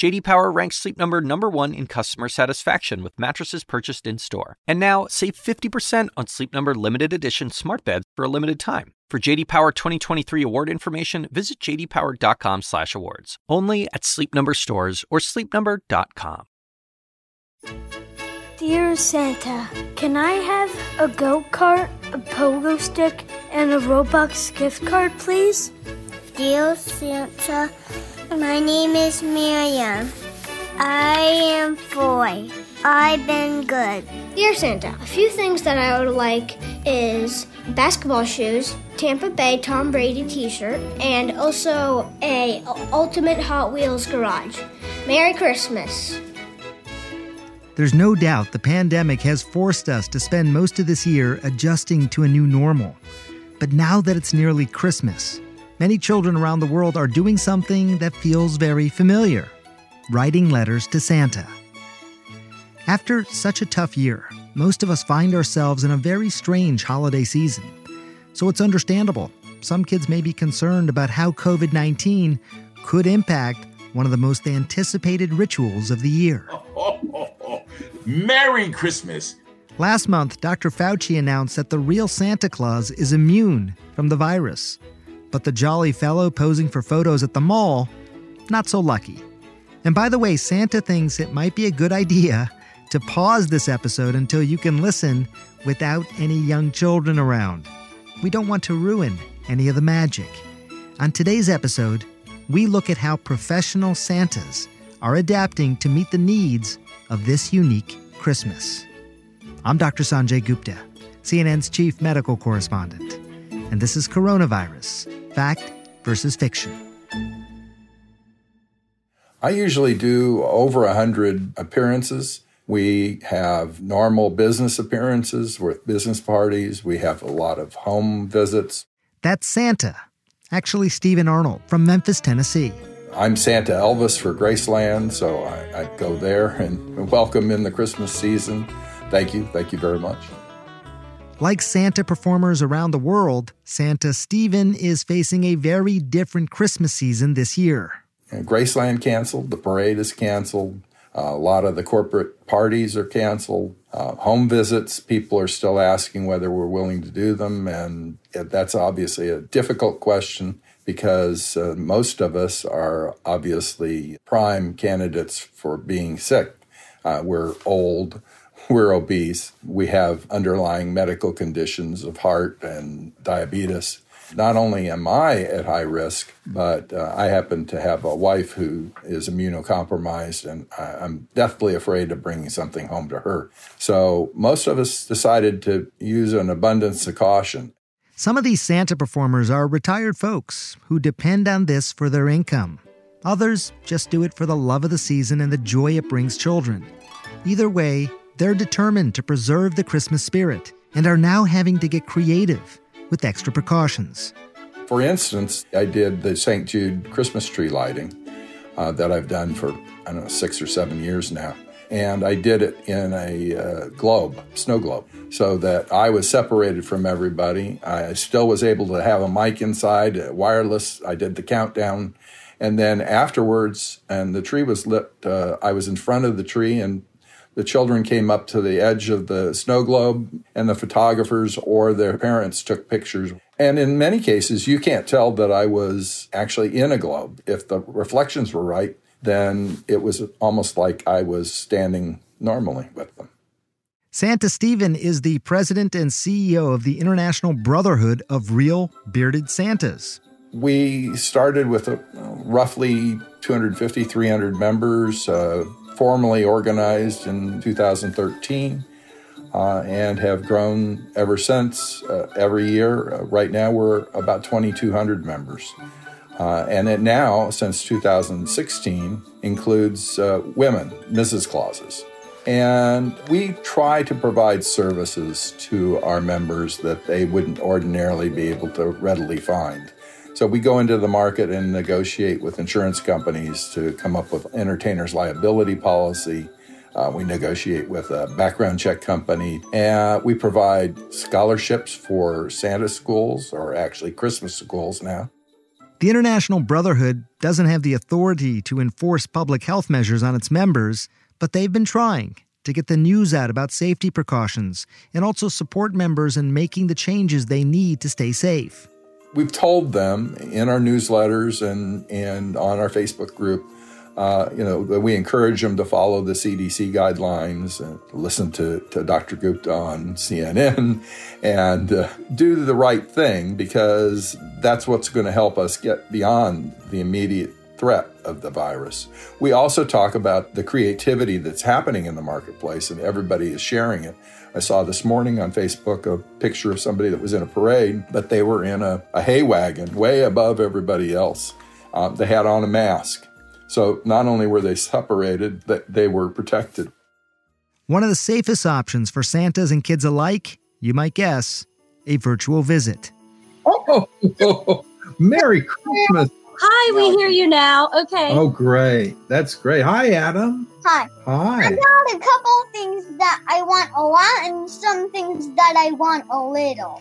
JD Power ranks Sleep Number number 1 in customer satisfaction with mattresses purchased in-store. And now, save 50% on Sleep Number limited edition smart beds for a limited time. For JD Power 2023 award information, visit jdpower.com/awards. Only at Sleep Number stores or sleepnumber.com. Dear Santa, can I have a go kart, a pogo stick, and a Robux gift card, please? Dear Santa, my name is Miriam. I am four. I've been good. Dear Santa, a few things that I would like is basketball shoes, Tampa Bay Tom Brady t-shirt, and also a Ultimate Hot Wheels garage. Merry Christmas. There's no doubt the pandemic has forced us to spend most of this year adjusting to a new normal. But now that it's nearly Christmas, many children around the world are doing something that feels very familiar writing letters to Santa. After such a tough year, most of us find ourselves in a very strange holiday season. So it's understandable. Some kids may be concerned about how COVID 19 could impact one of the most anticipated rituals of the year. Merry Christmas! Last month, Dr. Fauci announced that the real Santa Claus is immune from the virus. But the jolly fellow posing for photos at the mall, not so lucky. And by the way, Santa thinks it might be a good idea to pause this episode until you can listen without any young children around. We don't want to ruin any of the magic. On today's episode, we look at how professional Santas are adapting to meet the needs of this unique Christmas. I'm Dr. Sanjay Gupta, CNN's chief medical correspondent, and this is Coronavirus Fact versus Fiction. I usually do over 100 appearances. We have normal business appearances with business parties. We have a lot of home visits. That's Santa, actually, Stephen Arnold from Memphis, Tennessee. I'm Santa Elvis for Graceland, so I, I go there and welcome in the Christmas season. Thank you. Thank you very much. Like Santa performers around the world, Santa Stephen is facing a very different Christmas season this year. Graceland canceled, the parade is canceled, uh, a lot of the corporate parties are canceled. Uh, home visits, people are still asking whether we're willing to do them. And that's obviously a difficult question because uh, most of us are obviously prime candidates for being sick. Uh, we're old, we're obese, we have underlying medical conditions of heart and diabetes not only am I at high risk, but uh, I happen to have a wife who is immunocompromised, and I, am deathly afraid of bringing something home to her. So most of us decided to use an abundance of caution. Some of these Santa performers are retired folks who depend on this for their income. Others just do it for the love of the season and the joy it brings children. Either way, they're determined to preserve the Christmas spirit and are now having to get creative with extra precautions. For instance, I did the St. Jude Christmas tree lighting uh, that I've done for, I don't know, six or seven years now. And I did it in a uh, globe, snow globe, so that I was separated from everybody. I still was able to have a mic inside, uh, wireless. I did the countdown. And then afterwards, and the tree was lit, uh, I was in front of the tree and the children came up to the edge of the snow globe, and the photographers or their parents took pictures. And in many cases, you can't tell that I was actually in a globe. If the reflections were right, then it was almost like I was standing normally with them. Santa Stephen is the president and CEO of the International Brotherhood of Real Bearded Santas. We started with a, roughly 250, 300 members. Uh, formally organized in 2013 uh, and have grown ever since uh, every year. Uh, right now, we're about 2,200 members. Uh, and it now, since 2016, includes uh, women, Mrs. Clauses. And we try to provide services to our members that they wouldn't ordinarily be able to readily find. So we go into the market and negotiate with insurance companies to come up with entertainers liability policy. Uh, we negotiate with a background check company, and we provide scholarships for Santa schools, or actually Christmas schools now. The International Brotherhood doesn't have the authority to enforce public health measures on its members, but they've been trying to get the news out about safety precautions and also support members in making the changes they need to stay safe. We've told them in our newsletters and, and on our Facebook group, uh, you know, that we encourage them to follow the CDC guidelines and listen to, to Dr. Gupta on CNN and uh, do the right thing because that's what's going to help us get beyond the immediate threat of the virus. We also talk about the creativity that's happening in the marketplace, and everybody is sharing it. I saw this morning on Facebook a picture of somebody that was in a parade, but they were in a, a hay wagon way above everybody else. Uh, they had on a mask. So not only were they separated, that they were protected. One of the safest options for Santas and kids alike, you might guess, a virtual visit. Oh, Merry Christmas. Hi, we hear you now. Okay. Oh, great. That's great. Hi, Adam. Hi. Hi. I got a couple things that I want a lot and some things that I want a little.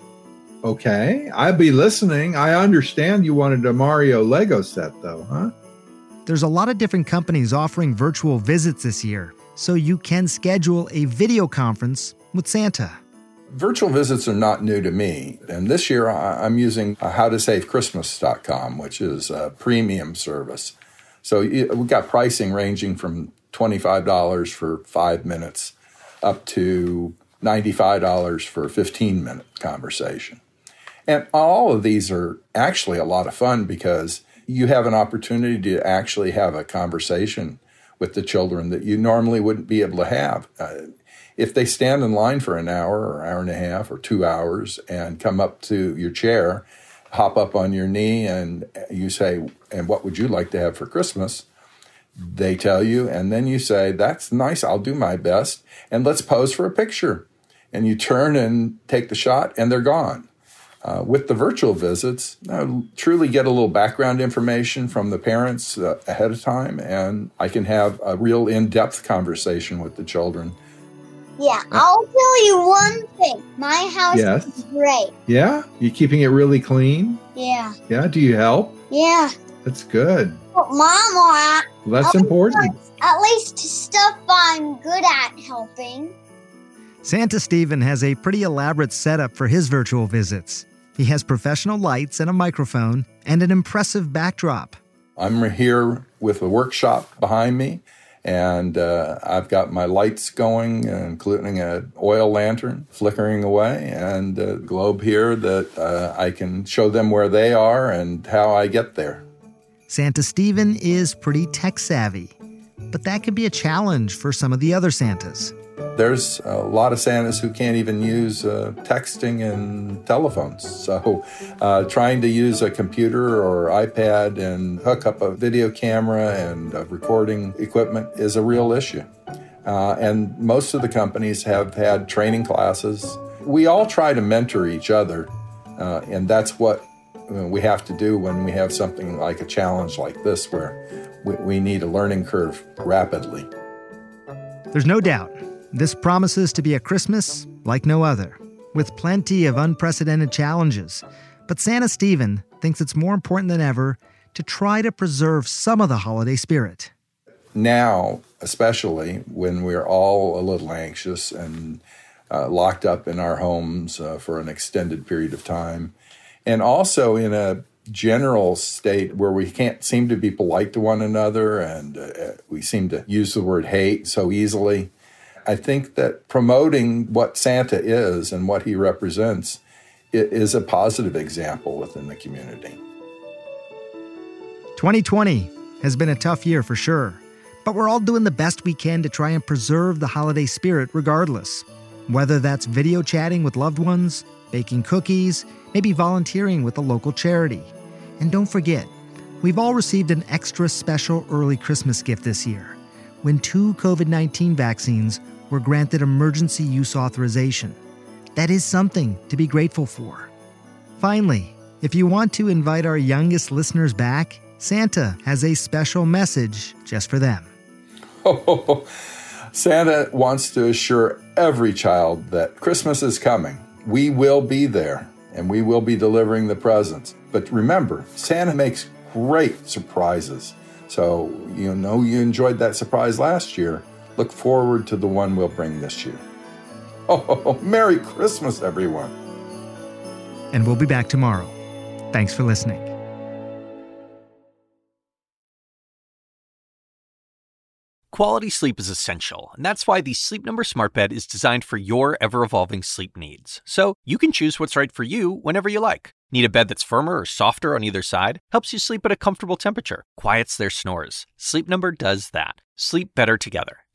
Okay. I'll be listening. I understand you wanted a Mario Lego set, though, huh? There's a lot of different companies offering virtual visits this year, so you can schedule a video conference with Santa. Virtual visits are not new to me. And this year I'm using howtosavechristmas.com, which is a premium service. So we've got pricing ranging from $25 for five minutes up to $95 for a 15 minute conversation. And all of these are actually a lot of fun because you have an opportunity to actually have a conversation with the children that you normally wouldn't be able to have. Uh, if they stand in line for an hour or hour and a half or two hours and come up to your chair, hop up on your knee, and you say, And what would you like to have for Christmas? They tell you, and then you say, That's nice, I'll do my best, and let's pose for a picture. And you turn and take the shot, and they're gone. Uh, with the virtual visits, I truly get a little background information from the parents uh, ahead of time, and I can have a real in depth conversation with the children yeah, uh, I'll tell you one thing. My house Yes. is great. Yeah? you're keeping it really clean? Yeah. Yeah? Do you help? Yeah. That's good. But Mama, Well, that's I'll important. at least stuff I'm good at helping. Santa Stephen has a pretty elaborate setup for his virtual visits. He has professional lights and a microphone and an impressive backdrop. I'm here with a workshop behind me, and uh, I've got my lights going, including an oil lantern flickering away, and a globe here that uh, I can show them where they are and how I get there. Santa Stephen is pretty tech savvy, but that could be a challenge for some of the other Santas. There's a lot of Santas who can't even use uh, texting and telephones. So, uh, trying to use a computer or iPad and hook up a video camera and recording equipment is a real issue. Uh, and most of the companies have had training classes. We all try to mentor each other, uh, and that's what we have to do when we have something like a challenge like this where we, we need a learning curve rapidly. There's no doubt this promises to be a Christmas like no other, with plenty of unprecedented challenges. But Santa Stephen thinks it's more important than ever to try to preserve some of the holiday spirit. Now, especially when we're all a little anxious and uh, locked up in our homes uh, for an extended period of time, and also in a general state where we can't seem to be polite to one another and uh, we seem to use the word hate so easily. I think that promoting what Santa is and what he represents is a positive example within the community. 2020 has been a tough year for sure, but we're all doing the best we can to try and preserve the holiday spirit regardless. Whether that's video chatting with loved ones, baking cookies, maybe volunteering with a local charity. And don't forget, we've all received an extra special early Christmas gift this year when two COVID 19 vaccines were granted emergency use authorization. That is something to be grateful for. Finally, If you want to invite our youngest listeners back, Santa has a special message just for them. Santa wants to assure every child that Christmas is coming. We will be there and we will be delivering the presents. But remember, Santa makes great surprises. So, you know, you enjoyed that surprise last year. Look forward to the one we'll bring this year. Oh, Merry Christmas, everyone. And we'll be back tomorrow. Thanks for listening. Quality sleep is essential, and that's why the Sleep Number Smart Bed is designed for your ever evolving sleep needs. So you can choose what's right for you whenever you like. Need a bed that's firmer or softer on either side? Helps you sleep at a comfortable temperature, quiets their snores. Sleep Number does that. Sleep better together.